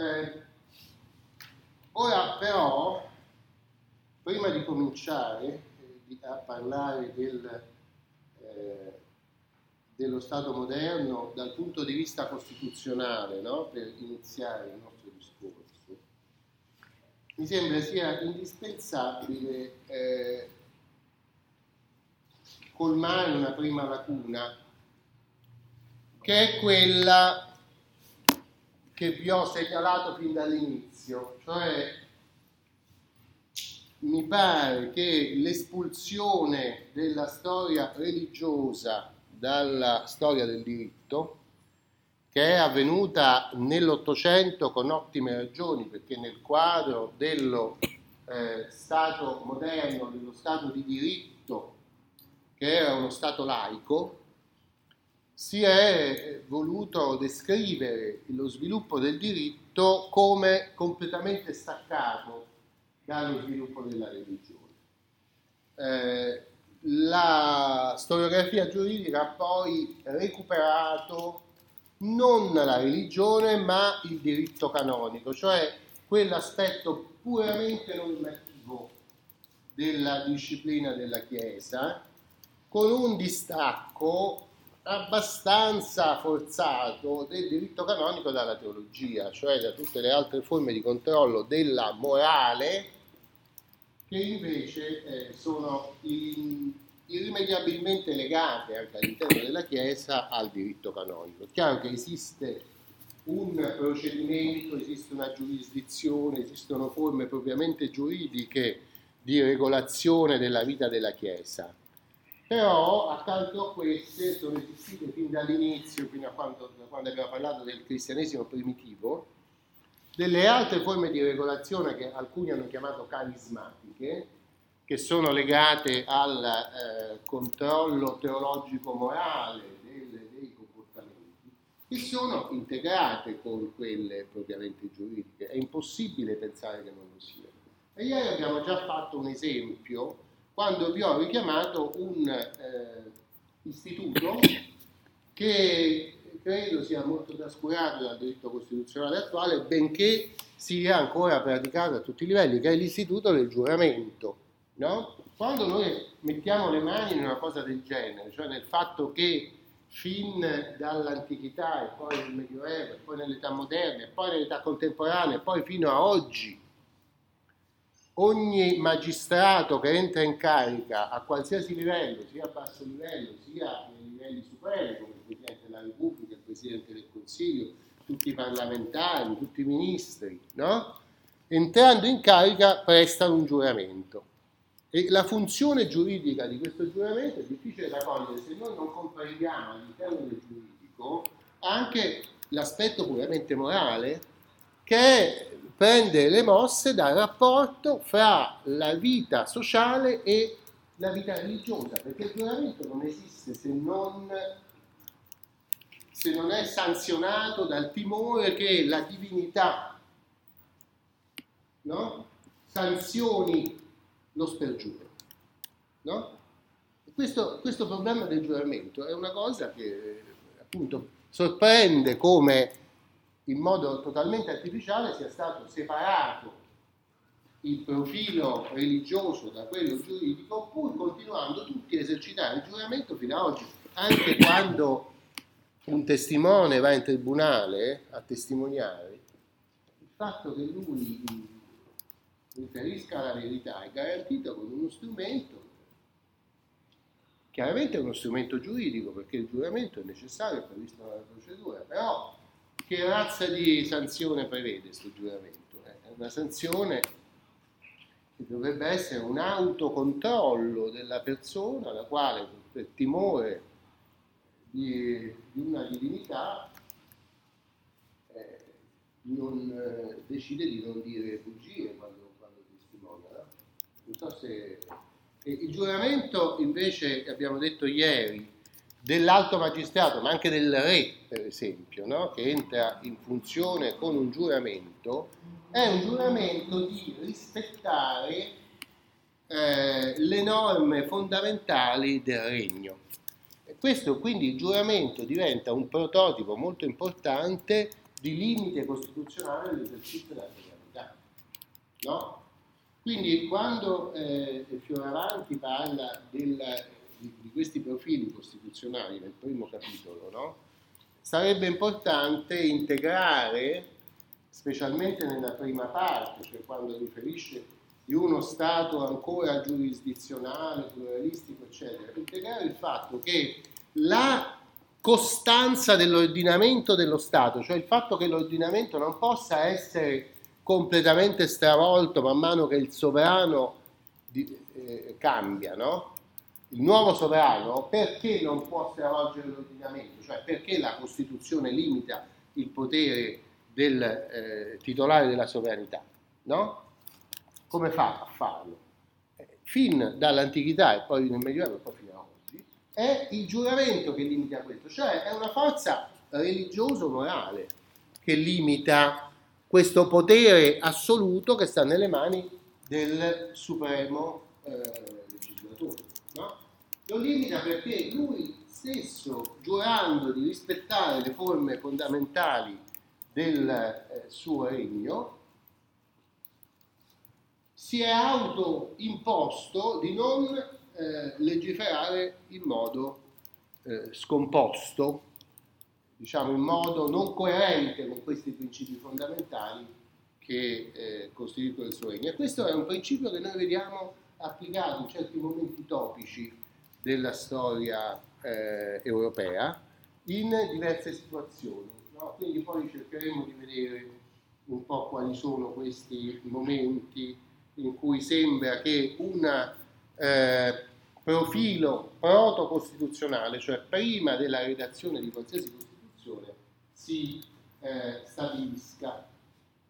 Eh, ora però, prima di cominciare eh, a parlare del, eh, dello Stato moderno dal punto di vista costituzionale, no? per iniziare il nostro discorso, mi sembra sia indispensabile eh, colmare una prima lacuna, che è quella che vi ho segnalato fin dall'inizio, cioè mi pare che l'espulsione della storia religiosa dalla storia del diritto, che è avvenuta nell'Ottocento con ottime ragioni, perché nel quadro dello eh, Stato moderno, dello Stato di diritto, che era uno Stato laico, si è voluto descrivere lo sviluppo del diritto come completamente staccato dallo sviluppo della religione. Eh, la storiografia giuridica ha poi recuperato non la religione ma il diritto canonico, cioè quell'aspetto puramente normativo della disciplina della Chiesa, con un distacco abbastanza forzato del diritto canonico dalla teologia, cioè da tutte le altre forme di controllo della morale che invece eh, sono in, irrimediabilmente legate anche all'interno della Chiesa al diritto canonico. È chiaro che esiste un procedimento, esiste una giurisdizione, esistono forme propriamente giuridiche di regolazione della vita della Chiesa però accanto a queste sono esistite fin dall'inizio, fino a quando, quando abbiamo parlato del cristianesimo primitivo, delle altre forme di regolazione che alcuni hanno chiamato carismatiche, che sono legate al eh, controllo teologico-morale dei, dei comportamenti, che sono integrate con quelle propriamente giuridiche. È impossibile pensare che non lo siano. E ieri abbiamo già fatto un esempio quando vi ho richiamato un eh, istituto che credo sia molto trascurato dal diritto costituzionale attuale, benché sia ancora praticato a tutti i livelli, che è l'istituto del giuramento. No? Quando noi mettiamo le mani in una cosa del genere, cioè nel fatto che fin dall'antichità e poi nel Medioevo, e poi nell'età moderna, e poi nell'età contemporanea, e poi fino a oggi, ogni magistrato che entra in carica a qualsiasi livello, sia a basso livello, sia nei livelli supremi, come il Presidente della Repubblica, il Presidente del Consiglio, tutti i parlamentari, tutti i ministri, no? entrando in carica prestano un giuramento. E la funzione giuridica di questo giuramento è difficile da cogliere se noi non comprendiamo all'interno del giuridico anche l'aspetto puramente morale, che è prende le mosse dal rapporto fra la vita sociale e la vita religiosa, perché il giuramento non esiste se non, se non è sanzionato dal timore che la divinità no? sanzioni lo spergiuro. No? Questo, questo problema del giuramento è una cosa che appunto sorprende come in modo totalmente artificiale sia stato separato il profilo religioso da quello giuridico, pur continuando tutti a esercitare il giuramento fino ad oggi, anche quando un testimone va in tribunale a testimoniare, il fatto che lui riferisca la verità è garantito con uno strumento, chiaramente uno strumento giuridico, perché il giuramento è necessario, è previsto nella procedura, però che razza di sanzione prevede questo giuramento? È una sanzione che dovrebbe essere un autocontrollo della persona, la quale per timore di, di una divinità eh, non, eh, decide di non dire bugie quando, quando testimonia. No? So se... il giuramento invece, abbiamo detto ieri, dell'alto magistrato, ma anche del re, per esempio, no? che entra in funzione con un giuramento, è un giuramento di rispettare eh, le norme fondamentali del regno. E questo quindi il giuramento diventa un prototipo molto importante di limite costituzionale dell'esercizio della sovranità. No? Quindi quando eh, Fioravanti parla del, di, questi profili costituzionali nel primo capitolo, no? sarebbe importante integrare, specialmente nella prima parte, cioè quando riferisce di uno Stato ancora giurisdizionale, pluralistico, eccetera, integrare il fatto che la costanza dell'ordinamento dello Stato, cioè il fatto che l'ordinamento non possa essere completamente stravolto man mano che il sovrano di, eh, cambia, no? Il nuovo sovrano perché non può stravolgere l'ordinamento? Cioè perché la Costituzione limita il potere del eh, titolare della sovranità? No? Come fa a farlo? Fin dall'antichità e poi nel Medioevo e poi fino a oggi, è il giuramento che limita questo, cioè è una forza religioso-morale che limita questo potere assoluto che sta nelle mani del supremo eh, legislatore. Lo limita perché lui stesso, giurando di rispettare le forme fondamentali del eh, suo regno, si è autoimposto di non eh, legiferare in modo eh, scomposto diciamo, in modo non coerente con questi principi fondamentali che eh, costituiscono il suo regno. E questo è un principio che noi vediamo applicato in certi momenti topici della storia eh, europea in diverse situazioni. No? Quindi poi cercheremo di vedere un po' quali sono questi momenti in cui sembra che un eh, profilo proto-costituzionale, cioè prima della redazione di qualsiasi Costituzione, si eh, stabilisca